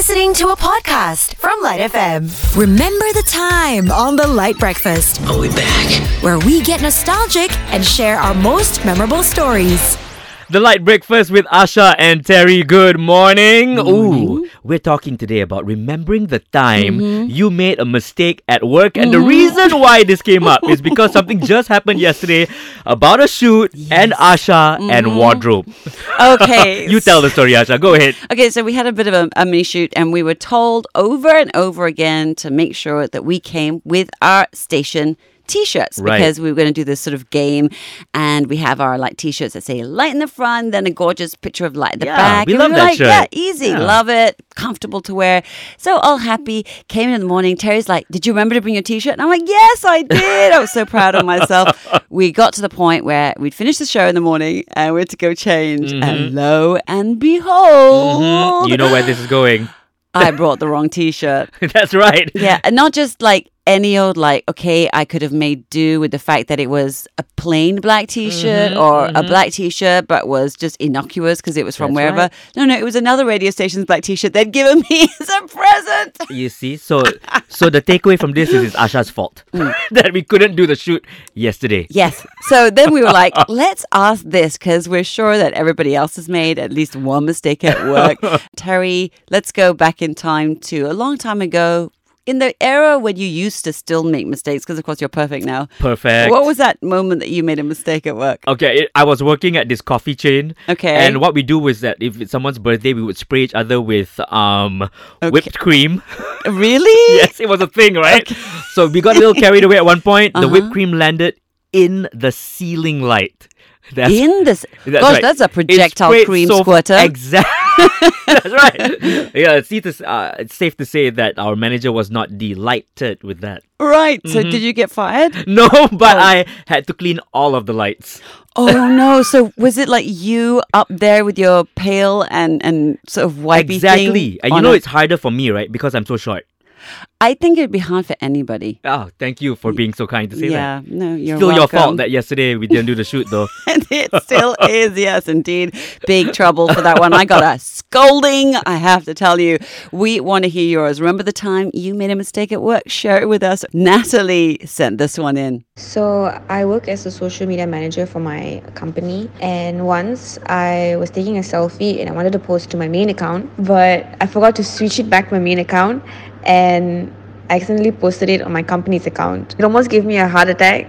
listening to a podcast from Lite FM. Remember the time on the Lite Breakfast, Are we back? where we get nostalgic and share our most memorable stories. The Lite Breakfast with Asha and Terry. Good morning. Ooh, we're talking today about remembering the time Mm-hmm. you made a mistake at work. And the reason why this came up is because something just happened yesterday about a shoot and Asha Mm-hmm. and wardrobe. Okay. You tell the story, Asha. Go ahead. Okay, so we had a bit of a, a mini shoot, and we were told over and over again to make sure that we came with our station t-shirts Right. because we were going to do this sort of game and we have our like t-shirts that say light in the front then a gorgeous picture of light at the Yeah, back we and love were that like shirt. yeah easy Yeah. love it comfortable to wear so all happy came in the morning terry's like did you remember to bring your t-shirt and i'm like yes i did i was so proud of myself we got to the point where we'd finished the show in the morning and we had to go change and lo and behold Mhm. You know where this is going. I brought the wrong t-shirt. That's right. Yeah, and not just like any old like okay, I could have made do with the fact that it was a plain black t-shirt Mm-hmm, or a black t-shirt but was just innocuous because it was from That's wherever. right. No, no, it was another radio station's black t-shirt they'd given me as a present. You see, so so the takeaway from this is it's Asha's fault Mm. that we couldn't do the shoot yesterday. Yes. So then we were like, let's ask this because we're sure that everybody else has made at least one mistake at work. Terry, let's go back in time to a long time ago in the era when you used to still make mistakes because, of course, you're perfect now. Perfect. What was that moment that you made a mistake at work? Okay, it, I was working at this coffee chain. Okay. And what we do was that if it's someone's birthday, we would spray each other with um whipped cream. Really? yes, it was a thing, right? So we got a little carried away at one point. The whipped Uh-huh. cream landed in the ceiling light. That's, In this, that's gosh, right. that's a projectile cream so- squirter. Exactly. That's right. Yeah, it's, safe to- uh, it's safe to say that our manager was not delighted with that. right. So Mm-hmm. did you get fired? No, but I had to clean all of the lights. Oh no! So was it like you up there with your pail and and sort of wipey exactly. And you know a- it's harder for me, right? Because I'm so short. I think it'd be hard for anybody. Oh, thank you for being so kind to say that. yeah. No, you're Still your fault that yesterday we didn't do the shoot though. And it still is, yes, indeed. Big trouble for that one. I got a scolding, I have to tell you. We want to hear yours. Remember the time you made a mistake at work? Share it with us. Natalie sent this one in. So I work as a social media manager for my company and once I was taking a selfie and I wanted to post to my main account but I forgot to switch it back to my main account and I accidentally posted it on my company's account. It almost gave me a heart attack.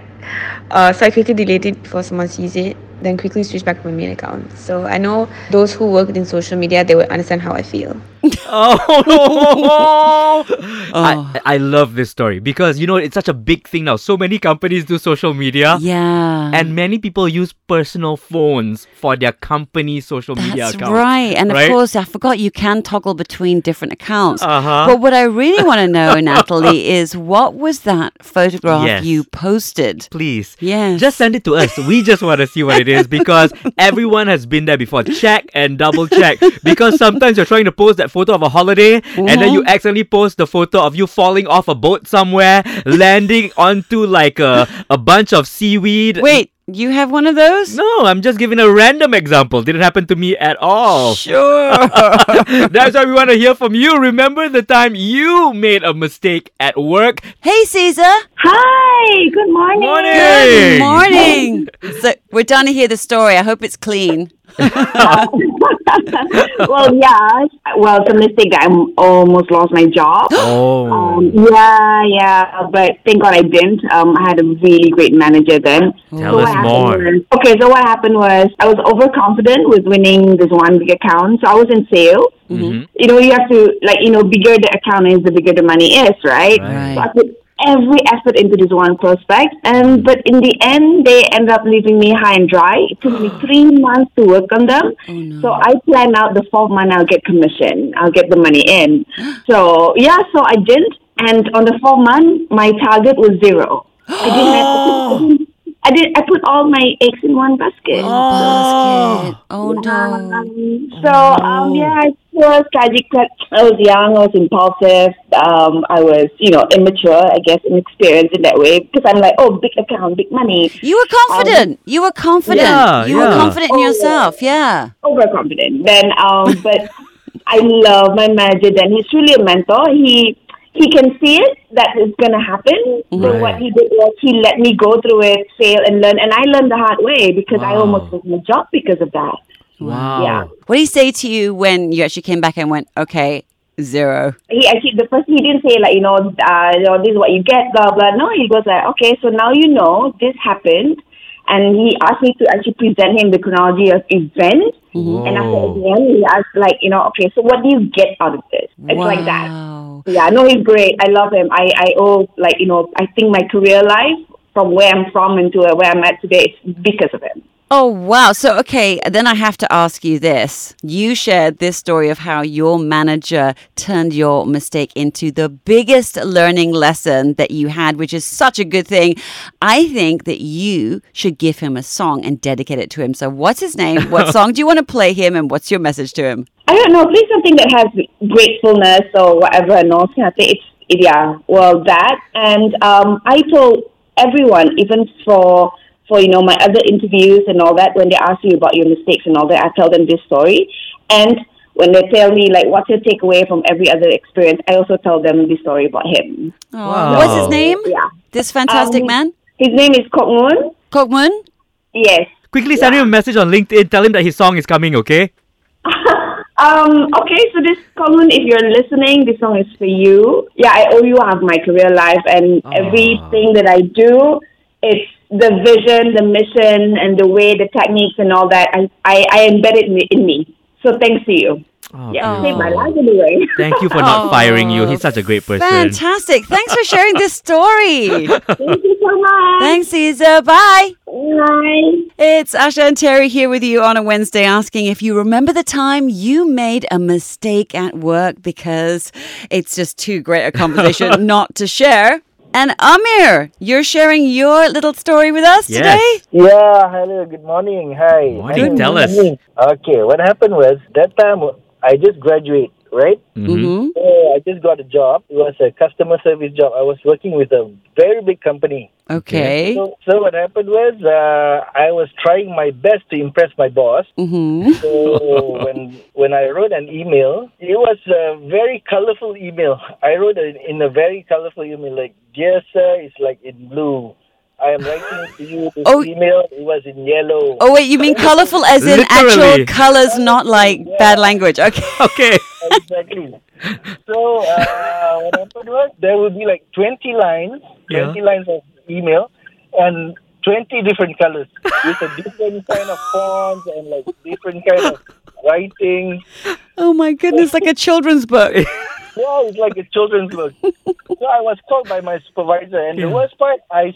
Uh, so I quickly deleted it before someone sees it, then quickly switched back to my main account. So I know those who work in social media, they will understand how I feel. Oh, no I, I love this story because you know it's such a big thing now. So many companies do social media. Yeah. And many people use personal phones for their company social media That's accounts. right. And of course, I forgot you can toggle between different accounts. Uh-huh. But what I really want to know, Natalie, is what was that photograph Yes. you posted? Please. Yes. Just send it to us. We just want to see what it is because everyone has been there before. Check and double check. Because sometimes you're trying to post that photo of a holiday and then you accidentally post the photo of you falling off a boat somewhere, landing onto like a, a bunch of seaweed. Wait, you have one of those? No, I'm just giving a random example. Didn't happen to me at all. Sure. That's why we want to hear from you. Remember the time you made a mistake at work? hey, Caesar. Hi, good morning. Morning. Good morning. so we're done to hear the story. I hope it's clean. well, yeah. Well, it's a mistake that I almost lost my job. Oh. Um, yeah, yeah, but thank God I didn't. Um, I had a really great manager then. Tell what us more. was- okay, so what happened was I was overconfident with winning this one big account. So I was in sales. Mhm. You know, you have to like you know, bigger the account is, the bigger the money is, right? Right. So I put every effort into this one prospect, and but in the end, they ended up leaving me high and dry. It took me three months to work on them. Oh, so I plan out the fourth month I'll get commission. I'll get the money in. So yeah, so I didn't. And on the fourth month, my target was zero. I didn't. Have, I didn't I put all my eggs in one basket. Basket. Oh no. Um, so um, yeah, it was tragic. but I was young. I was impulsive. Um, I was, you know, immature. I guess inexperienced in that way because I'm like, oh, big account, big money, You were confident. you were confident. Yeah, you were confident in Oh, yourself. Yeah. overconfident. Then, um, but I love my manager. Then he's really a mentor. He he can see it that it's gonna happen. So what he did was he let me go through it, fail, and learn. And I learned the hard way because I almost lost my job because of that. Wow. Yeah. What did he say to you when you actually came back and went, okay, zero? He actually the first he didn't say like you know uh, you know this is what you get blah blah. No, he goes like okay, so now you know this happened. And he asked me to actually present him the chronology of events. And after at the end, he asked, like, you know, okay, so what do you get out of this? It's like that. Yeah, no, he's great. I love him. I, I owe, like, you know, I think my career life from where I'm from and to where I'm at today is because of him. Oh, wow. So, okay, then I have to ask you this. You shared this story of how your manager turned your mistake into the biggest learning lesson that you had, which is such a good thing. I think that you should give him a song and dedicate it to him. So, what's his name? What song do you want to play him? And what's your message to him? I don't know, please something that has gratefulness or whatever and all kind of thing. It's, it, yeah, well, that. And um, I told everyone, even for, for, you know, my other interviews and all that, when they ask you about your mistakes and all that, I tell them this story. And when they tell me, like, what's your takeaway from every other experience, I also tell them the story about him. Oh, Wow. What's his name? Yeah. This fantastic Um, man? His name is Kok Moon. Kok Moon? Yes. Quickly send him a message on LinkedIn. Tell him that his song is coming, okay? Um, okay, so this Colin, if you're listening, this song is for you. Yeah, I owe you half my career life and everything that I do, it's the vision, the mission, and the way, the techniques and all that. I, I, I embed it in me. So thanks to you. Oh, Yeah, saved my beautiful. life anyway. Thank you for not firing you. He's such a great person. Fantastic. Thanks for sharing this story. Thank you so much. Thanks, Isa. Bye. Bye. It's Asha and Terry here with you on a Wednesday asking if you remember the time you made a mistake at work because it's just too great a conversation not to share. And Amir, you're sharing your little story with us Yes. today? Yeah, hello, good morning. Hi. Morning, My name tell us. Okay, what happened was that time I just graduated, right? Mhm. Mm-hmm. So I just got a job. It was a customer service job. I was working with a very big company. Okay. So, so what happened was uh, I was trying my best to impress my boss. Mm-hmm. So when when I wrote an email, it was a very colorful email. I wrote it in a very colorful email, like "Dear sir," it's like in blue. I am writing to you this Oh. email. It was in yellow. Oh, wait, you mean colorful as in Literally. actual colors, not like bad language. Okay. Okay. exactly. So uh, what happened was there would be like twenty lines, Yeah. twenty lines of email, and twenty different colors with a different kind of fonts and like different kind of writing. Oh my goodness, like a children's book. Yeah, it's like a children's book. so I was called by my supervisor, and the worst part, I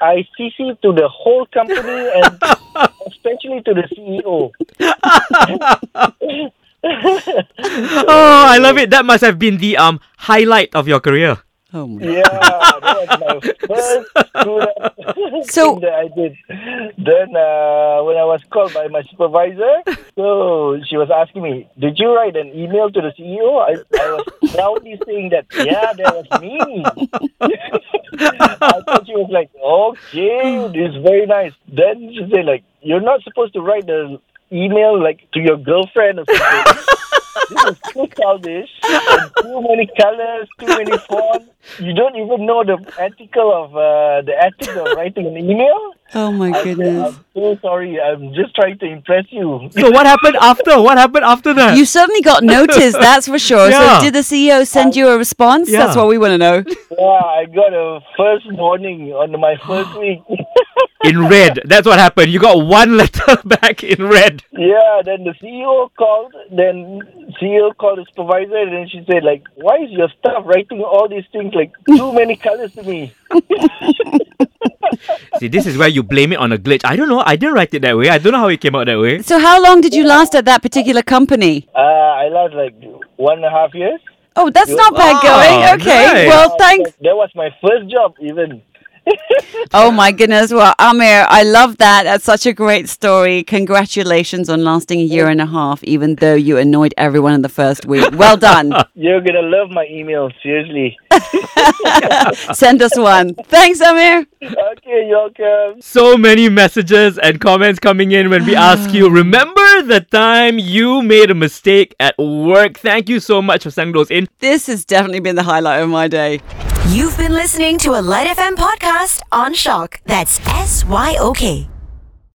I CC to the whole company and especially to the CEO. Oh, I love it. That must have been the um highlight of your career. Oh my. Yeah, that was my first So- thing that I did. Then uh, when I was called by my supervisor, so she was asking me, "Did you write an email to the CEO?" I, I was proudly saying that, "Yeah, that was me." I thought she was like, "Okay, this is very nice." Then she said, "Like, you're not supposed to write the email like to your girlfriend or something." this is too childish. Too many colors, too many fonts. You don't even know the ethical of uh, the ethics of writing an email. Oh my I said, goodness. I'm so sorry. I'm just trying to impress you. So what happened after? What happened after that? You certainly got noticed, that's for sure. Yeah. So, did the CEO send you a response? Yeah. That's what we want to know. Yeah, I got a first warning on my first week. in red. That's what happened. You got one letter back in red. yeah, then the CEO called. Then CEO called the supervisor, and then she said, like, why is your staff writing all these things like too many colors to me? See, this is where you blame it on a glitch. I don't know. I didn't write it that way. I don't know how it came out that way. So, how long did you last at that particular company? Uh, I last like one and a half years. Oh, that's not bad Oh, going. Okay. nice. Well, thanks. That was my first job, even. Oh my goodness. Well, Amir, I love that. That's such a great story. Congratulations on lasting a year and a half, even though you annoyed everyone in the first week. Well done. You're gonna love my email. Seriously. Send us one. Thanks, Amir. Okay, you're welcome. So many messages and comments coming in when we ask you, remember the time you made a mistake at work? Thank you so much for sending those in. This has definitely been the highlight of my day. You've been listening to a Lite FM podcast on SYOK. That's S Y O K.